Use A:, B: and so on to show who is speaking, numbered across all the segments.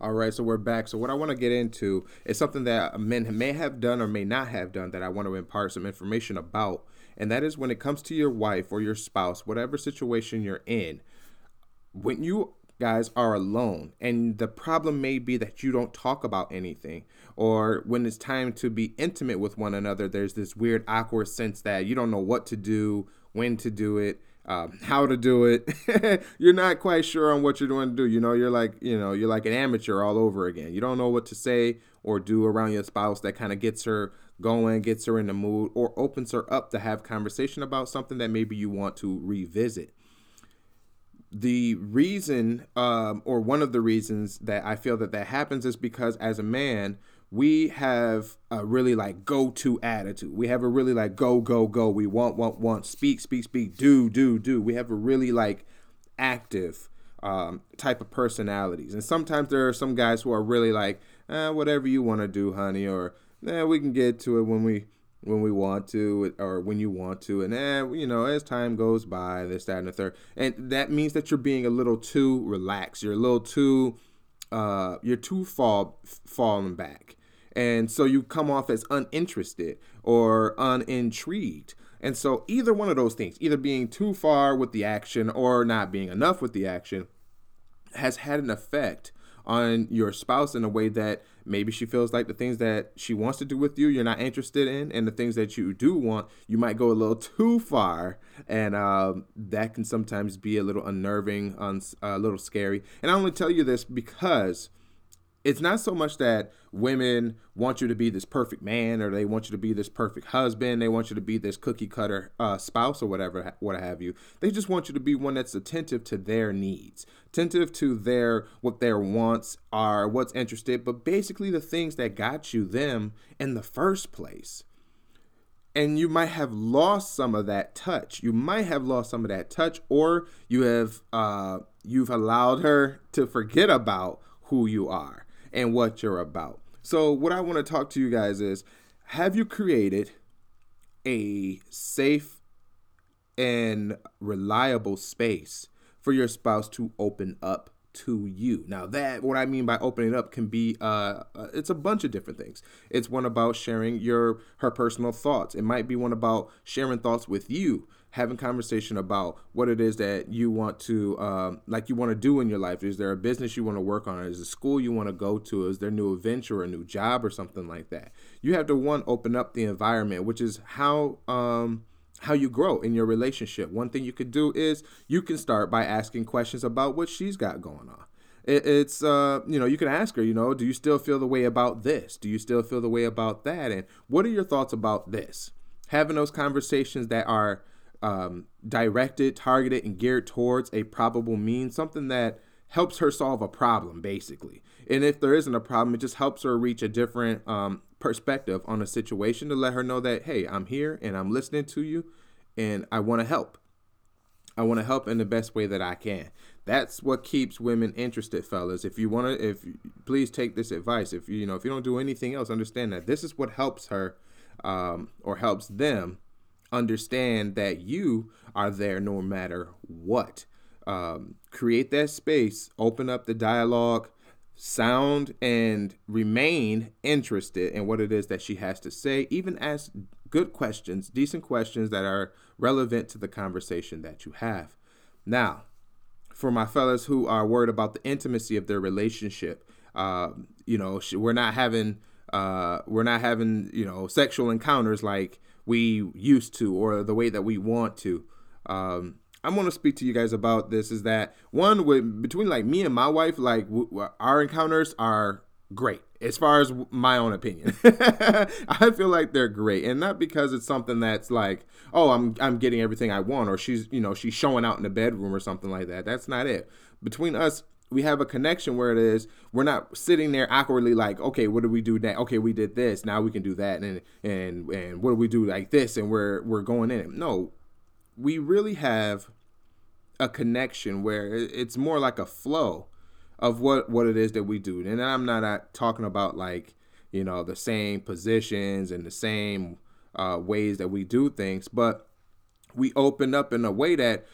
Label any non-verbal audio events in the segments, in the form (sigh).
A: All right, so we're back. So what I want to get into is something that men may have done or may not have done that I want to impart some information about, and that is when it comes to your wife or your spouse, whatever situation you're in, when you guys are alone and the problem may be that you don't talk about anything or when it's time to be intimate with one another there's this weird awkward sense that you don't know what to do when to do it um, how to do it. (laughs) You're not quite sure on what you're going to do. You know you're like you know you're like an amateur all over again. You don't know what to say or do around your spouse that kind of gets her going gets her in the mood or opens her up to have conversation about something that maybe you want to revisit. The reason um, or one of the reasons that i feel that that happens is because as a man we have a really like go to attitude. We have a really like go, go, go. We want, want, want, speak, speak, speak, do, do, do. We have a really like active um, type of personalities. And sometimes there are some guys who are really like, eh, whatever you want to do, honey, or eh, we can get to it when we when we want to or when you want to and eh, you know as time goes by this that and the third and that means that you're being a little too relaxed you're a little too uh you're too far falling back and so you come off as uninterested or unintrigued. And so either one of those things, either being too far with the action or not being enough with the action, has had an effect on your spouse in a way that maybe she feels like the things that she wants to do with you you're not interested in and the things that you do want you might go a little too far. And um, that can sometimes be a little unnerving un- a little scary. And i only tell you this because it's not so much that women want you to be this perfect man or they want you to be this perfect husband they want you to be this cookie cutter uh, spouse or whatever what have you. They just want you to be one that's attentive to their needs attentive to their what their wants are what's interested but basically the things that got you them in the first place. And you might have lost some of that touch. You might have lost some of that touch or you have uh, you've allowed her to forget about who you are and what you're about. So, what I want to talk to you guys is have you created a safe and reliable space for your spouse to open up to you. Now that what I mean by opening up can be uh, uh, it's a bunch of different things. It's one about sharing your her personal thoughts. It might be one about sharing thoughts with you having conversation about what it is that you want to um, like you want to do in your life. Is there a business you want to work on? Is a school you want to go to? Is there a new adventure or a new job or something like that? You have to one open up the environment which is how um, how you grow in your relationship. One thing you could do is you can start by asking questions about what she's got going on. It's uh you know you can ask her you know do you still feel the way about this? Do you still feel the way about that? And what are your thoughts about this? Having those conversations that are um, directed, targeted, and geared towards a probable mean, something that helps her solve a problem, basically. And if there isn't a problem, it just helps her reach a different um, perspective on a situation to let her know that, hey, I'm here and I'm listening to you and I want to help. I want to help in the best way that I can. That's what keeps women interested, fellas. If you want to, if please take this advice. If you, you know, if you don't do anything else, understand that this is what helps her um, or helps them understand that you are there no matter what. Um, create that space, open up the dialogue, sound and remain interested in what it is that she has to say, even ask good questions, decent questions that are relevant to the conversation that you have. Now, for my fellas who are worried about the intimacy of their relationship, uh, you know, we're not having uh, we're not having you know sexual encounters like we used to or the way that we want to. Um, I'm going to speak to you guys about this is that one with between like me and my wife, like w- our encounters are great as far as my own opinion. (laughs) I feel like they're great and not because it's something that's like, oh, I'm I'm getting everything I want or she's, you know, she's showing out in the bedroom or something like that. That's not it. Between us, we have a connection where it is we're not sitting there awkwardly like okay what do we do now okay we did this now we can do that and and and what do we do like this and we're we're going in. No we really have a connection where it's more like a flow of what what it is that we do. And i'm not uh, talking about like you know the same positions and the same uh, ways that we do things but we open up in a way that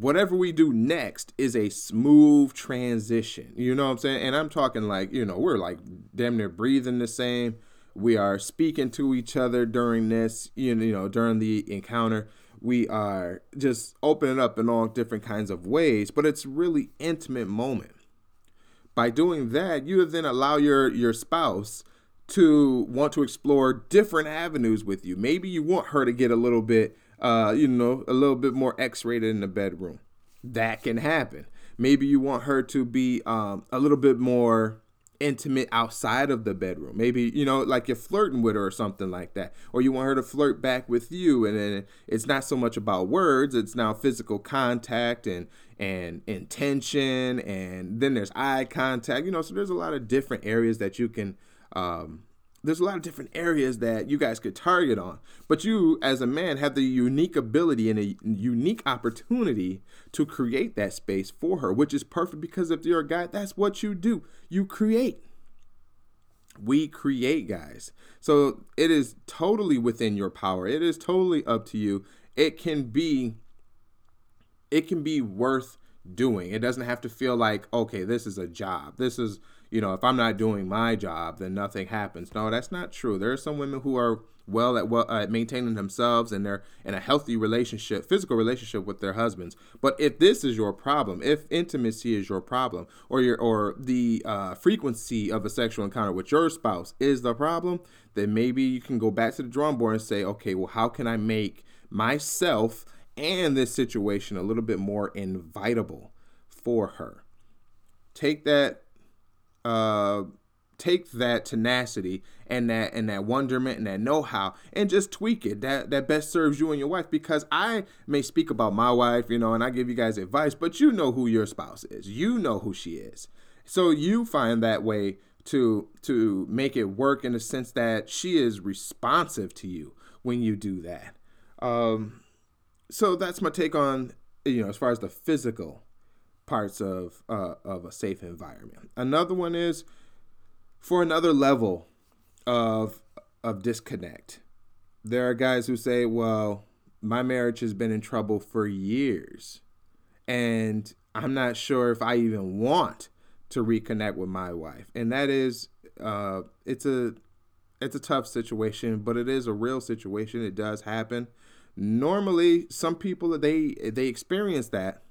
A: whatever we do next is a smooth transition. You know what I'm saying? And I'm talking like, you know, we're like damn near breathing the same. We are speaking to each other during this, you know, during the encounter. We are just opening up in all different kinds of ways, but it's really intimate moment. By doing that, you then allow your your spouse to want to explore different avenues with you. Maybe you want her to get a little bit uh, you know, a little bit more X-rated in the bedroom. That can happen. Maybe you want her to be um, a little bit more intimate outside of the bedroom. Maybe, you know, like you're flirting with her or something like that. Or you want her to flirt back with you and then it's not so much about words, it's now physical contact and and intention and then there's eye contact. You know, so there's a lot of different areas that you can um there's a lot of different areas that you guys could target on. But you, as a man, have the unique ability and a unique opportunity to create that space for her, which is perfect because if you're a guy, that's what you do. You create. We create, guys. So it is totally within your power. It is totally up to you. It can be it can be worth doing. It doesn't have to feel like, okay, this is a job. This is you know, if I'm not doing my job, then nothing happens. No, that's not true. There are some women who are well at well at maintaining themselves and they're in a healthy relationship, physical relationship with their husbands. But if this is your problem, if intimacy is your problem, or your or the uh, frequency of a sexual encounter with your spouse is the problem, then maybe you can go back to the drawing board and say, okay, well, how can I make myself and this situation a little bit more invitable for her? Take that uh, take that tenacity and that and that wonderment and that know-how and just tweak it that that best serves you and your wife. Because i may speak about my wife you know and i give you guys advice but you know who your spouse is. You know who she is. So you find that way to to make it work in the sense that she is responsive to you when you do that. Um so that's my take on you know as far as the physical parts of uh, of a safe environment. Another one is for another level of of disconnect. There are guys who say, "Well, my marriage has been in trouble for years, and I'm not sure if I even want to reconnect with my wife." And that is, uh, it's a it's a tough situation, but it is a real situation. It does happen. Normally, some people they they experience that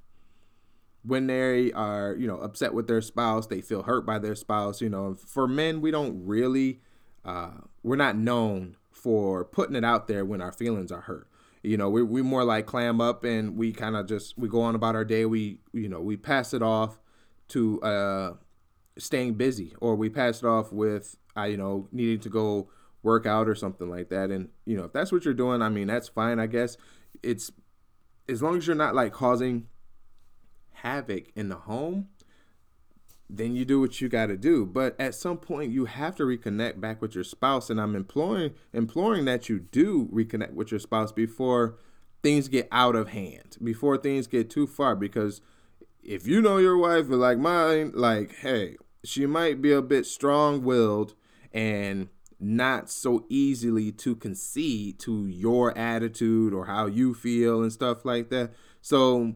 A: when they are you know upset with their spouse they feel hurt by their spouse you know. For men we don't really uh, we're not known for putting it out there when our feelings are hurt. You know we, we more like clam up and we kind of just we go on about our day we you know we pass it off to uh staying busy or we pass it off with uh, you know needing to go work out or something like that and you know if that's what you're doing i mean that's fine i guess it's as long as you're not like causing havoc in the home, then you do what you got to do. But at some point, you have to reconnect back with your spouse, and I'm imploring imploring that you do reconnect with your spouse before things get out of hand, before things get too far. Because if you know your wife like mine, like hey, she might be a bit strong willed and not so easily to concede to your attitude or how you feel and stuff like that. So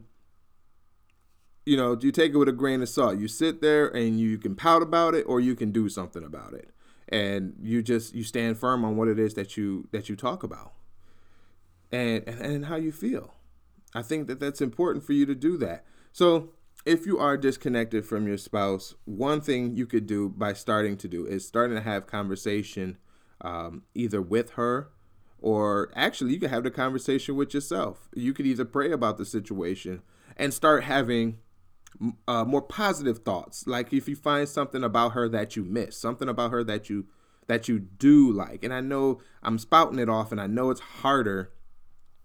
A: you know, you take it with a grain of salt. You sit there and you can pout about it or you can do something about it. And you just you stand firm on what it is that you that you talk about. And and, and how you feel. I think that that's important for you to do that. So, if you are disconnected from your spouse, one thing you could do by starting to do is starting to have conversation um, either with her or actually you could have the conversation with yourself. You could either pray about the situation and start having uh, more positive thoughts. Like if you find something about her that you miss, something about her that you that you do like. And I know I'm spouting it off, and I know it's harder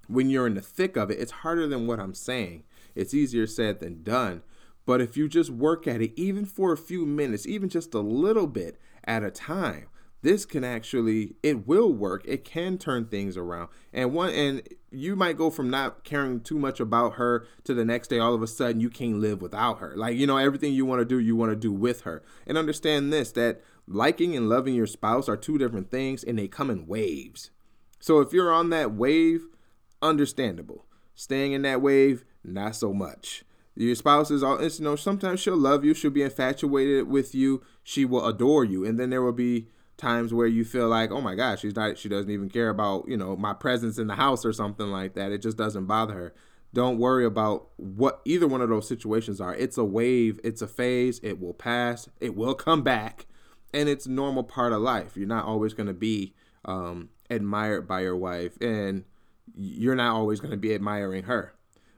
A: when you're in the thick of it. It's harder than what I'm saying. It's easier said than done. But if you just work at it, even for a few minutes, even just a little bit at a time, this can actually it will work. It can turn things around. And one and you might go from not caring too much about her to the next day all of a sudden you can't live without her. Like you know everything you want to do you want to do with her. And understand this that liking and loving your spouse are two different things and they come in waves. So if you're on that wave understandable staying in that wave not so much. Your spouse is all, you know, sometimes she'll love you, she'll be infatuated with you, she will adore you, and then there will be times where you feel like, oh my gosh, she's not, she doesn't even care about, you know, my presence in the house or something like that. It just doesn't bother her. Don't worry about what either one of those situations are. It's a wave, it's a phase, it will pass, it will come back, and it's normal part of life. You're not always going to be um, admired by your wife, and you're not always going to be admiring her.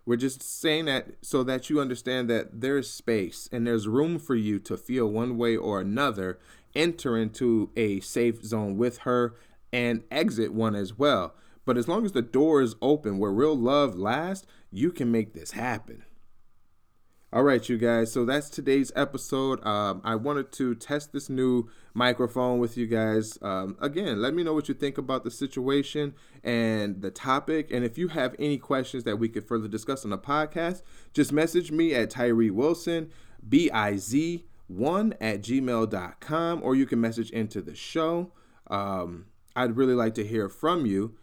A: We're just saying that so that you understand that there's space and there's room for you to feel one way or another, enter into a safe zone with her and exit one as well. But as long as the door is open where real love lasts, you can make this happen. All right, you guys. So that's today's episode. Um, I wanted to test this new microphone with you guys. Um, again, let me know what you think about the situation and the topic. And if you have any questions that we could further discuss on the podcast, just message me at Tyree Wilson, B I Z 1 at gmail.com, or you can message into the show. Um, I'd really like to hear from you.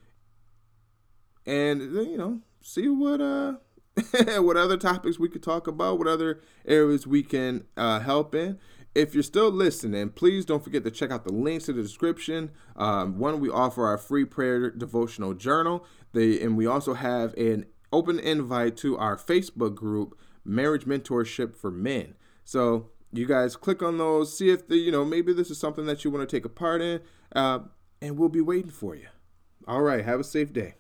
A: And, you know, see what. uh (laughs) what other topics we could talk about, what other areas we can uh, help in. If you're still listening, please don't forget to check out the links in the description. Um, one, we offer our free prayer devotional journal. The, and we also have an open invite to our Facebook group, Marriage Mentorship for Men. So you guys click on those, see if the, you know, maybe this is something that you want to take a part in, uh, and we'll be waiting for you. All right, have a safe day.